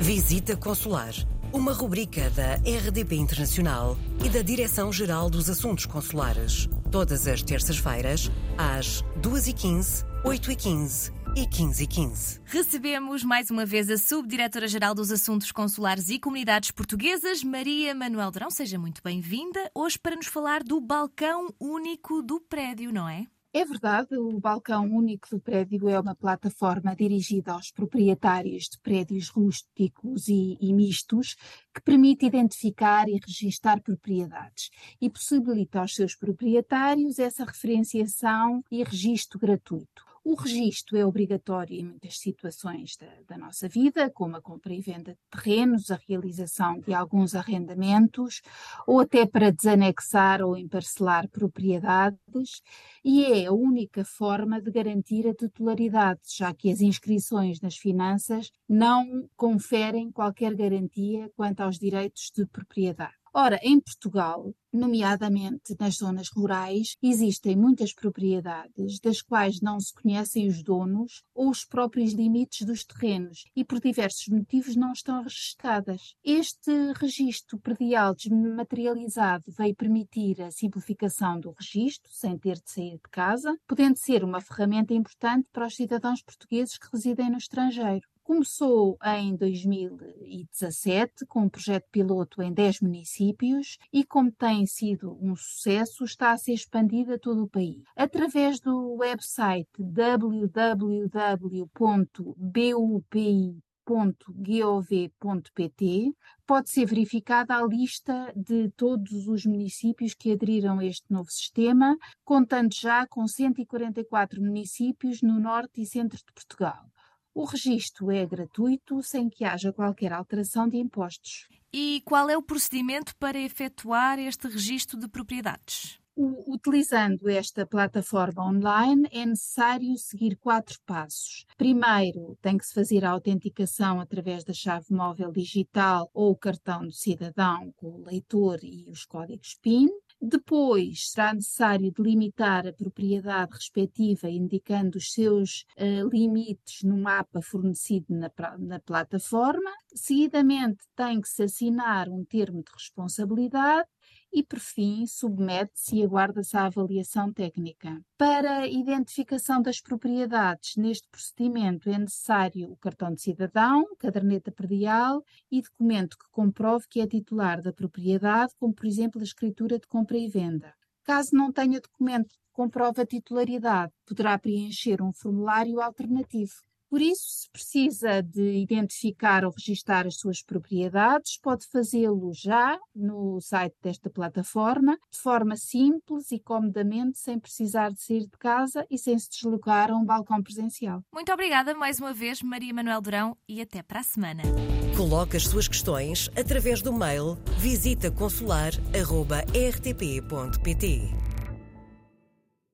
Visita Consular, uma rubrica da RDP Internacional e da Direção-Geral dos Assuntos Consulares. Todas as terças-feiras, às 2h15, 8h15 e 15h15. Recebemos mais uma vez a Subdiretora-Geral dos Assuntos Consulares e Comunidades Portuguesas, Maria Manuel Drão. Seja muito bem-vinda. Hoje para nos falar do balcão único do prédio, não é? É verdade, o Balcão Único do Prédio é uma plataforma dirigida aos proprietários de prédios rústicos e, e, mistos que permite identificar e registar propriedades e possibilita aos seus proprietários essa referenciação e registro gratuito. O registro é obrigatório em muitas situações da, da, nossa vida, como a compra e venda de terrenos, a realização de alguns arrendamentos, ou até para desanexar ou emparcelar propriedades, e é a única forma de garantir a titularidade, já que as inscrições nas finanças não conferem qualquer garantia quanto aos direitos de propriedade. Ora, em Portugal, nomeadamente nas zonas rurais, existem muitas propriedades das quais não se conhecem os donos ou os próprios limites dos terrenos e por diversos motivos não estão registadas. Este registro predial desmaterializado veio permitir a simplificação do registro sem ter de sair de casa, podendo ser uma ferramenta importante para os cidadãos portugueses que residem no estrangeiro. Começou em 2017 com um projeto piloto em 10 municípios e, como tem sido um sucesso, está a ser expandido a todo o país. Através do website www.bupi.gov.pt pode ser verificada a lista de todos os municípios que aderiram a este novo sistema, contando já com 144 municípios no norte e centro de Portugal. O registro é gratuito, sem que haja qualquer alteração de impostos. E qual é o procedimento para efetuar este registro de propriedades? utilizando esta plataforma online, é necessário seguir quatro passos. Primeiro, tem que se fazer a autenticação através da chave móvel digital ou o cartão do cidadão com o leitor e os códigos PIN. Depois será necessário delimitar a propriedade respectiva, indicando os seus uh, limites no mapa fornecido na, na plataforma. Seguidamente, tem que se assinar um termo de responsabilidade e, por fim, submete-se e aguarda-se à avaliação técnica. Para a identificação das propriedades neste procedimento é necessário o cartão de cidadão, caderneta predial e documento que comprove que é titular da propriedade, como por exemplo a escritura de compra e venda. Caso não tenha documento que comprove a titularidade, poderá preencher um formulário alternativo. Por isso, se precisa de identificar ou registar as suas propriedades, pode fazê-lo já no site desta plataforma, de forma simples e comodamente, sem precisar de sair de casa e sem se deslocar a um balcão presencial. Muito obrigada mais uma vez, Maria Manuel Durão, e até para a semana. Coloque as suas questões através do mail visitaconsular.rtp.pt